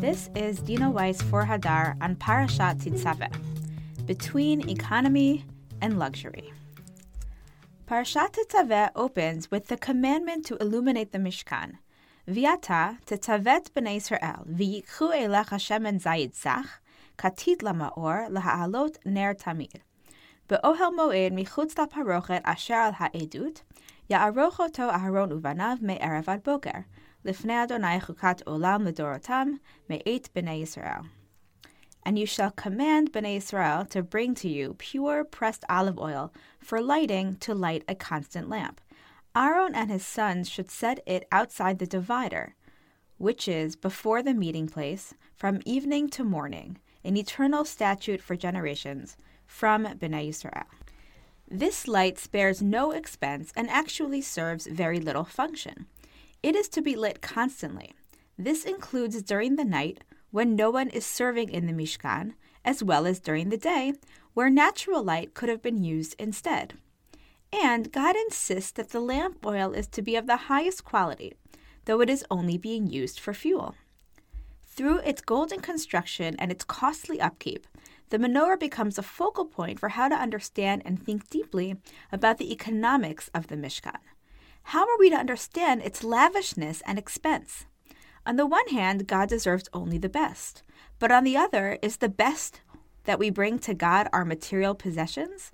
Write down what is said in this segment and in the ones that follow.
This is Dina Weiss for Hadar on Parashat Tetzaveh, between economy and luxury. Parashat Tetzaveh opens with the commandment to illuminate the Mishkan. Viata tetzavet b'nei Israel v'yikchu elech Hashem zayid zach katit lamaor laha'alot ner tamid. Be'ohel moed michutz parochet asher al ha'edut ya'aroch oto Aharon uvanav me'erev ad boker Lifnei Adonai chukat olam ledorotam me'et b'nei Yisrael. And you shall command b'nei Yisrael to bring to you pure pressed olive oil for lighting to light a constant lamp. Aaron and his sons should set it outside the divider, which is before the meeting place, from evening to morning, an eternal statute for generations, from Bnei Yisrael. This light spares no expense and actually serves very little function. It is to be lit constantly. This includes during the night when no one is serving in the Mishkan, as well as during the day where natural light could have been used instead. And God insists that the lamp oil is to be of the highest quality, though it is only being used for fuel. Through its golden construction and its costly upkeep, the menorah becomes a focal point for how to understand and think deeply about the economics of the Mishkan how are we to understand its lavishness and expense? On the one hand, God deserves only the best, but on the other, is the best that we bring to God our material possessions?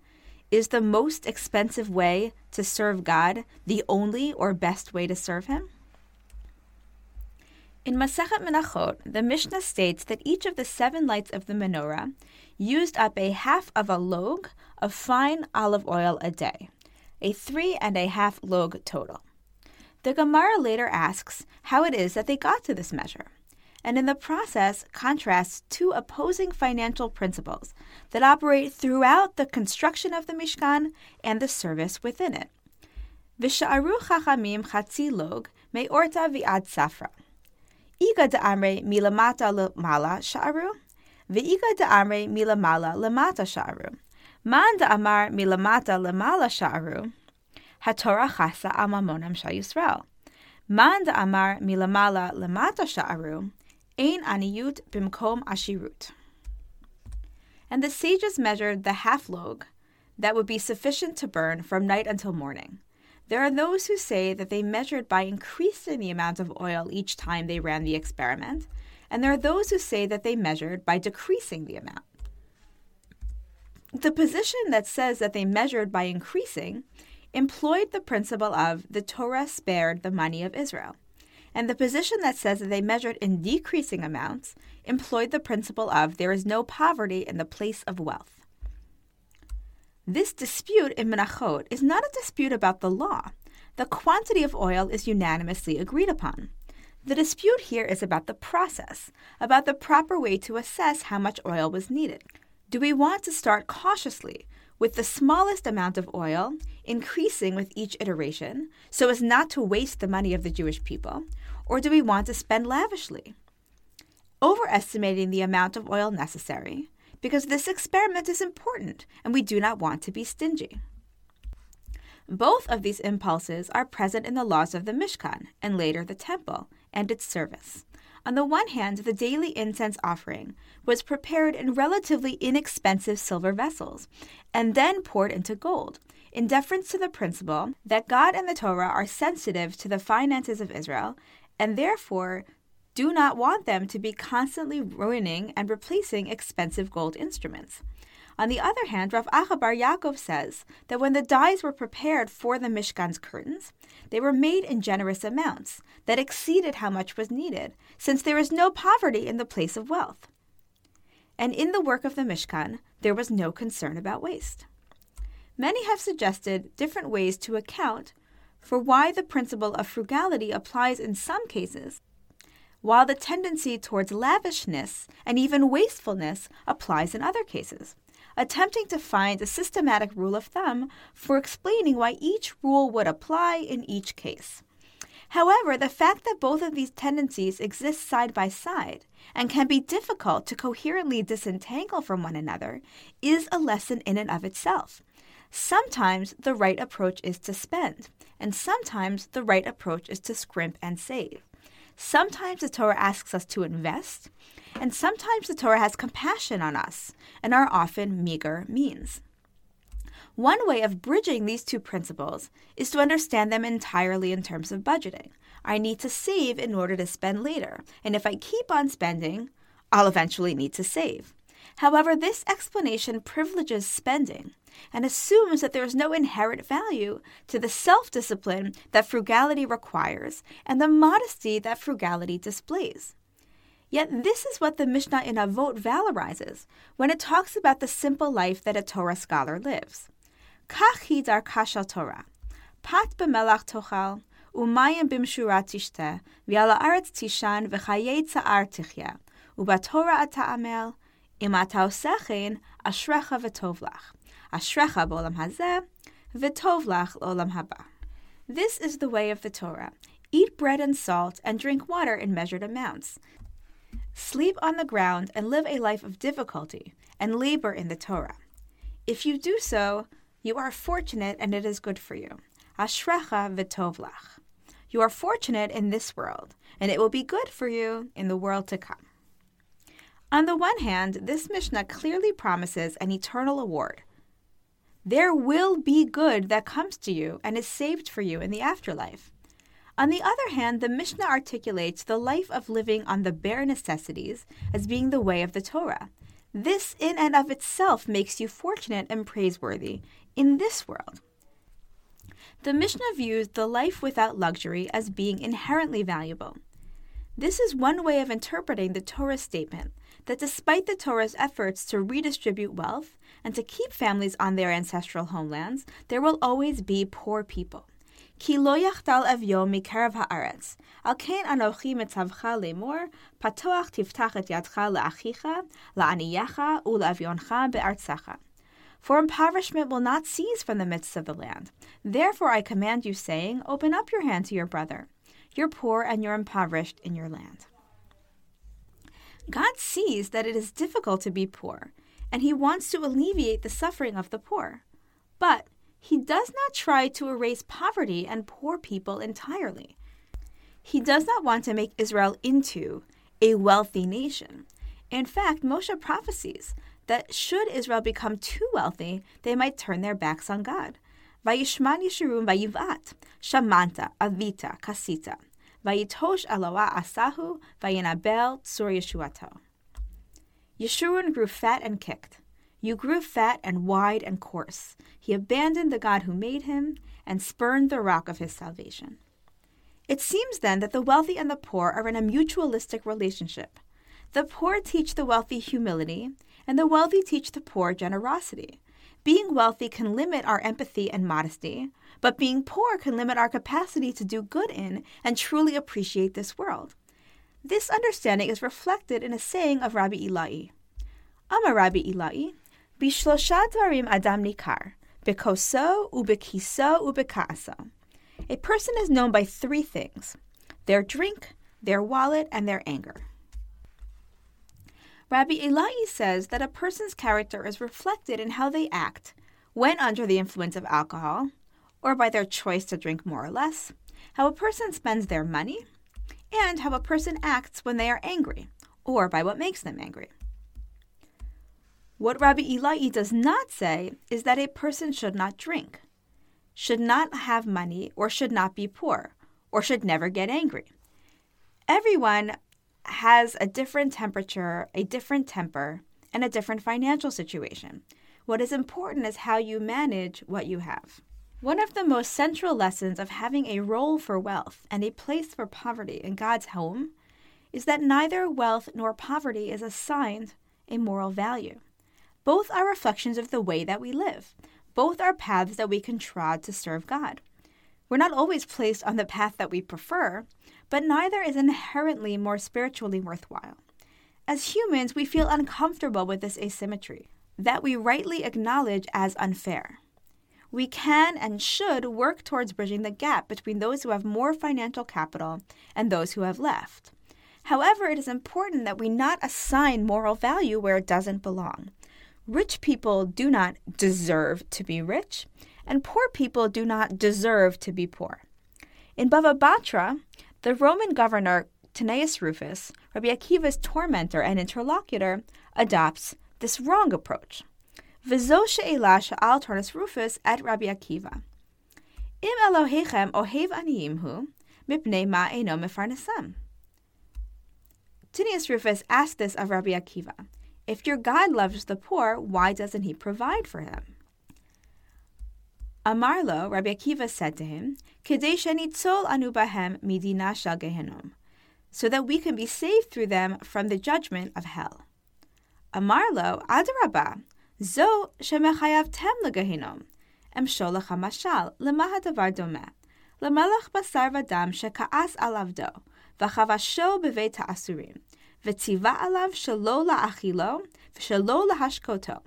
Is the most expensive way to serve God the only or best way to serve Him? In Masechet Menachot, the Mishnah states that each of the seven lights of the menorah used up a half of a log of fine olive oil a day a three and a half log total. The Gemara later asks how it is that they got to this measure, and in the process contrasts two opposing financial principles that operate throughout the construction of the Mishkan and the service within it. Visha'aru chachamim chatzi log me'orta vi'ad safra. Iga da'amre milamata lemala sha'aru, ve'iga da'amre milamala lemata sha'aru. Man da'amar milamata lemala sha'aru, haTorah chasa amamonam shayisrael. Man da'amar milamala lemata sha'aru, ein aniyut bimkom ashirut. And the sages measured the half log that would be sufficient to burn from night until morning. There are those who say that they measured by increasing the amount of oil each time they ran the experiment, and there are those who say that they measured by decreasing the amount. The position that says that they measured by increasing employed the principle of the Torah spared the money of Israel. And the position that says that they measured in decreasing amounts employed the principle of there is no poverty in the place of wealth. This dispute in Menachot is not a dispute about the law. The quantity of oil is unanimously agreed upon. The dispute here is about the process, about the proper way to assess how much oil was needed. Do we want to start cautiously with the smallest amount of oil increasing with each iteration so as not to waste the money of the Jewish people? Or do we want to spend lavishly? Overestimating the amount of oil necessary because this experiment is important and we do not want to be stingy. Both of these impulses are present in the laws of the Mishkan and later the temple and its service. On the one hand, the daily incense offering was prepared in relatively inexpensive silver vessels and then poured into gold, in deference to the principle that God and the Torah are sensitive to the finances of Israel and therefore do not want them to be constantly ruining and replacing expensive gold instruments. On the other hand, Rav Acha Yaakov says that when the dyes were prepared for the Mishkan's curtains, they were made in generous amounts that exceeded how much was needed, since there is no poverty in the place of wealth. And in the work of the Mishkan, there was no concern about waste. Many have suggested different ways to account for why the principle of frugality applies in some cases, while the tendency towards lavishness and even wastefulness applies in other cases attempting to find a systematic rule of thumb for explaining why each rule would apply in each case. However, the fact that both of these tendencies exist side by side and can be difficult to coherently disentangle from one another is a lesson in and of itself. Sometimes the right approach is to spend, and sometimes the right approach is to scrimp and save. Sometimes the Torah asks us to invest, and sometimes the Torah has compassion on us and our often meager means. One way of bridging these two principles is to understand them entirely in terms of budgeting. I need to save in order to spend later, and if I keep on spending, I'll eventually need to save. However, this explanation privileges spending and assumes that there is no inherent value to the self discipline that frugality requires and the modesty that frugality displays. Yet, this is what the Mishnah in Avot valorizes when it talks about the simple life that a Torah scholar lives. Kach hi darka Torah. Pat b'melach tochal, umayim b'mshura tishteh, v'yal haaretz tishan v'chayei tza'ar tichya, u'batorah ata'amel, im ata osechen, ashrecha v'tov. Ashrecha b'olam hazeh, v'tov l'olam haba. This is the way of the Torah. Eat bread and salt, and drink water in measured amounts. Sleep on the ground and live a life of difficulty, and labor in the Torah. If you do so, you are fortunate and it is good for you. Ashrecha v'tovlach. You are fortunate in this world, and it will be good for you in the world to come. On the one hand, this Mishnah clearly promises an eternal award. There will be good that comes to you and is saved for you in the afterlife. On the other hand, the Mishnah articulates the life of living on the bare necessities as being the way of the Torah. This, in and of itself, makes you fortunate and praiseworthy in this world. The Mishnah views the life without luxury as being inherently valuable. This is one way of interpreting the Torah statement that despite the Torah's efforts to redistribute wealth and to keep families on their ancestral homelands, there will always be poor people. כי לא יחדל אביו מקרב הארץ. על כן אנוכי מצווך לאמור, פתוח תפתח את ידך לאחיך, לענייך ולאביונך בארצך. For impoverishment will not cease from the midst of the land. Therefore I command you, saying, Open up your hand to your brother. You're poor and you're impoverished in your land. God sees that it is difficult to be poor, and He wants to alleviate the suffering of the poor. But he does not try to erase poverty and poor people entirely. He does not want to make Israel into a wealthy nation. In fact, Moshe prophesies that should Israel become too wealthy, they might turn their backs on God. Vayishman Yeshurun vayivat, Shamanta, Avita, Kasita, Vayitosh Aloa Asahu, Vayinabel, Tsur Yeshuato. Yeshurun grew fat and kicked. You grew fat and wide and coarse. He abandoned the God who made him and spurned the rock of his salvation. It seems then that the wealthy and the poor are in a mutualistic relationship. The poor teach the wealthy humility, and the wealthy teach the poor generosity. Being wealthy can limit our empathy and modesty, but being poor can limit our capacity to do good in and truly appreciate this world. This understanding is reflected in a saying of Rabbi Ilai. Amar Rabbi Ilai, Bishlosha dvarim adam nikar, bekoso, ubekiso, ubekaaso. A person is known by three things their drink, their wallet, and their anger. Rabbi Ilai says that a person's character is reflected in how they act when under the influence of alcohol, or by their choice to drink more or less, how a person spends their money, and how a person acts when they are angry, or by what makes them angry. What Rabbi Ilai does not say is that a person should not drink, should not have money, or should not be poor, or should never get angry. Everyone has a different temperature, a different temper, and a different financial situation. What is important is how you manage what you have. One of the most central lessons of having a role for wealth and a place for poverty in God's home is that neither wealth nor poverty is assigned a moral value. Both are reflections of the way that we live. Both are paths that we can trod to serve God. We're not always placed on the path that we prefer, but neither is inherently more spiritually worthwhile. As humans, we feel uncomfortable with this asymmetry that we rightly acknowledge as unfair. We can and should work towards bridging the gap between those who have more financial capital and those who have left. However, it is important that we not assign moral value where it doesn't belong. Rich people do not deserve to be rich, and poor people do not deserve to be poor. In Bava Batra, the Roman governor Tanaeus Rufus, Rabbi Akiva's tormentor and interlocutor, adopts this wrong approach. V'zo she'ela she'al Tanaeus Rufus et Rabbi Akiva. Im Elohechem ohev aniyim hu, mipnei ma eno mefarnesam. Tineus Rufus asked this of Rabbi Akiva. If your God loves the poor, why doesn't he provide for them? Amarlo, Rabbi Akiva said to him, shenitzol anu bahem midina shel so that we can be saved through them from the judgment of hell. Amarlo, adarabah, zo shemechayavtem legehenom, em sholach hamashal, hadavar domeh, lemelech basar vadam sheka'as al avdo, v'chavasho beveit ha'asurim, v'tziva alav shelo la'achilo, v'shelo lahashkoto,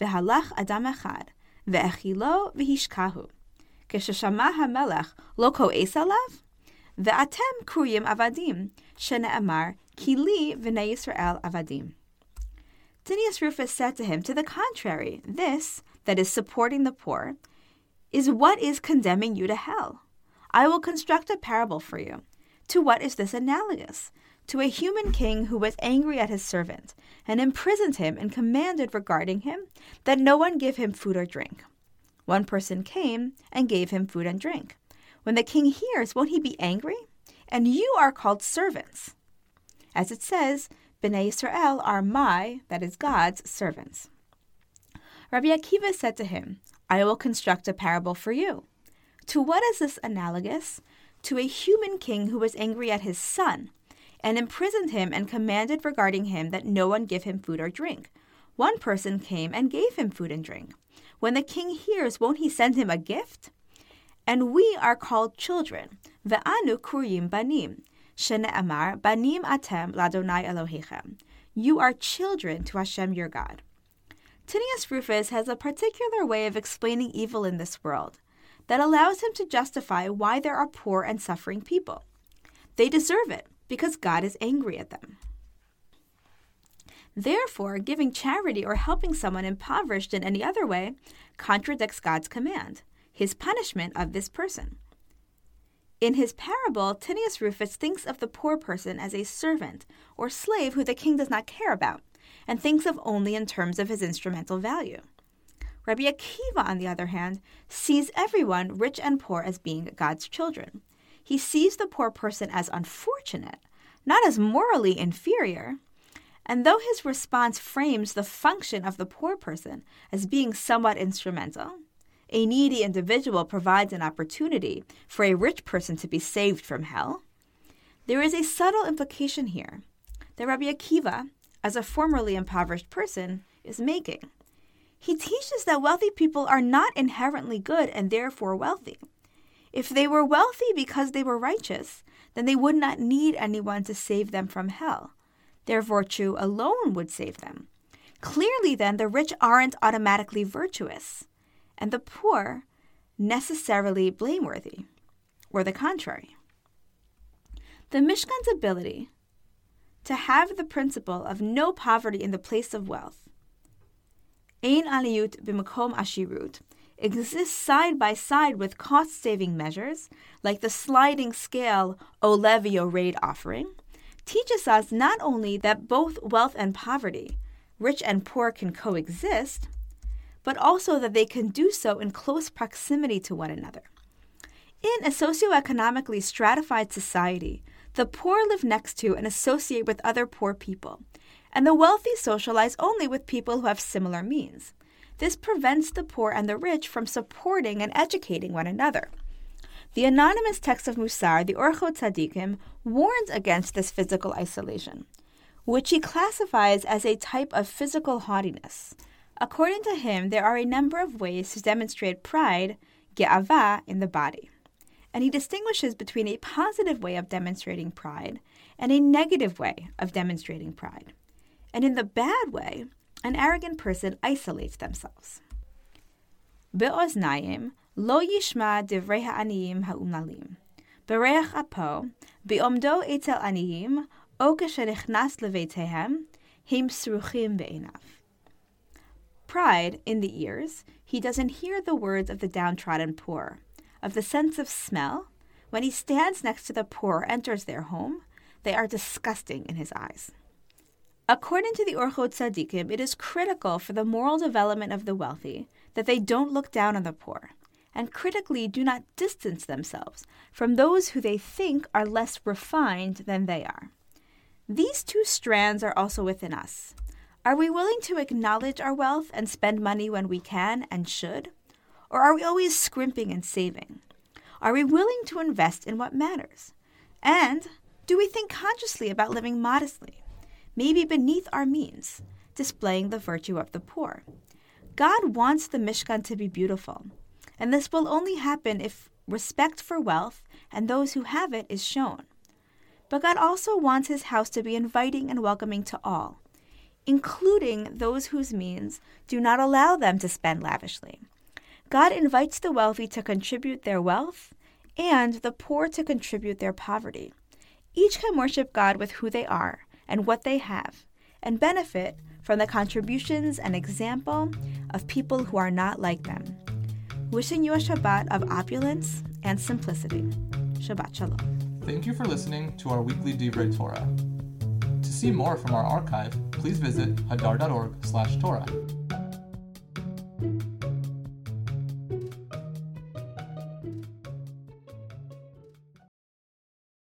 v'halach adam echad, ואכילו והשקהו. כששמע המלך לא כועס עליו? ואתם קרויים עבדים, שנאמר, כי לי בני ישראל עבדים. Dineas Rufus said to him, To the contrary, this, that is supporting the poor, is what is condemning you to hell. I will construct a parable for you. To what is this analogous? To a human king who was angry at his servant and imprisoned him and commanded regarding him that no one give him food or drink. One person came and gave him food and drink. When the king hears, won't he be angry? And you are called servants. As it says, Bnei Israel are my, that is God's, servants. Rabbi Akiva said to him, I will construct a parable for you. To what is this analogous? To a human king who was angry at his son and imprisoned him and commanded regarding him that no one give him food or drink. One person came and gave him food and drink. When the king hears, won't he send him a gift? And we are called children. Ve'anu kurim banim. Shene'amar banim atem ladonai Elohechem. You are children to Hashem your God. Tinius Rufus has a particular way of explaining evil in this world that allows him to justify why there are poor and suffering people. They deserve it because God is angry at them. Therefore, giving charity or helping someone impoverished in any other way contradicts God's command, his punishment of this person. In his parable, Tinius Rufus thinks of the poor person as a servant or slave who the king does not care about, and thinks of only in terms of his instrumental value. Rabbi Akiva, on the other hand, sees everyone, rich and poor, as being God's children. He sees the poor person as unfortunate, not as morally inferior. And though his response frames the function of the poor person as being somewhat instrumental, a needy individual provides an opportunity for a rich person to be saved from hell, there is a subtle implication here that Rabbi Akiva, as a formerly impoverished person, is making. He teaches that wealthy people are not inherently good and therefore wealthy. If they were wealthy because they were righteous, then they would not need anyone to save them from hell. Their virtue alone would save them. Clearly, then, the rich aren't automatically virtuous, and the poor necessarily blameworthy, or the contrary. The Mishkan's ability to have the principle of no poverty in the place of wealth, ein aniyut b'makom ashirut, exists side by side with cost saving measures like the sliding scale oleh v'yored offering, teaches us not only that both wealth and poverty, rich and poor, can coexist, but also that they can do so in close proximity to one another. In a socioeconomically stratified society, the poor live next to and associate with other poor people, and the wealthy socialize only with people who have similar means. This prevents the poor and the rich from supporting and educating one another. The anonymous text of Musar, the Orchot Tzadikim, warns against this physical isolation, which he classifies as a type of physical haughtiness. According to him, there are a number of ways to demonstrate pride, ge'ava, in the body. And he distinguishes between a positive way of demonstrating pride and a negative way of demonstrating pride. And in the bad way, an arrogant person isolates themselves. Be'oznaim lo yishma divrei ha'aniyim ha'umnalim. Bereach apo, bi'omdo etzel aniyim, o kashenechnas levetehem, him sruchim be'enav. Pride in the ears, he doesn't hear the words of the downtrodden poor, of the sense of smell. When he stands next to the poor, enters their home, they are disgusting in his eyes. According to the Orchot Tzaddikim, it is critical for the moral development of the wealthy that they don't look down on the poor, and critically do not distance themselves from those who they think are less refined than they are. These two strands are also within us. Are we willing to acknowledge our wealth and spend money when we can and should? Or are we always scrimping and saving? Are we willing to invest in what matters? And do we think consciously about living modestly, maybe beneath our means, displaying the virtue of the poor? God wants the Mishkan to be beautiful, and this will only happen if respect for wealth and those who have it is shown. But God also wants his house to be inviting and welcoming to all, including those whose means do not allow them to spend lavishly. God invites the wealthy to contribute their wealth and the poor to contribute their poverty. Each can worship God with who they are and what they have, and benefit from the contributions and example of people who are not like them. Wishing you a Shabbat of opulence and simplicity. Shabbat Shalom. Thank you for listening to our weekly Divrei Torah. To see more from our archive, please visit hadar.org/torah.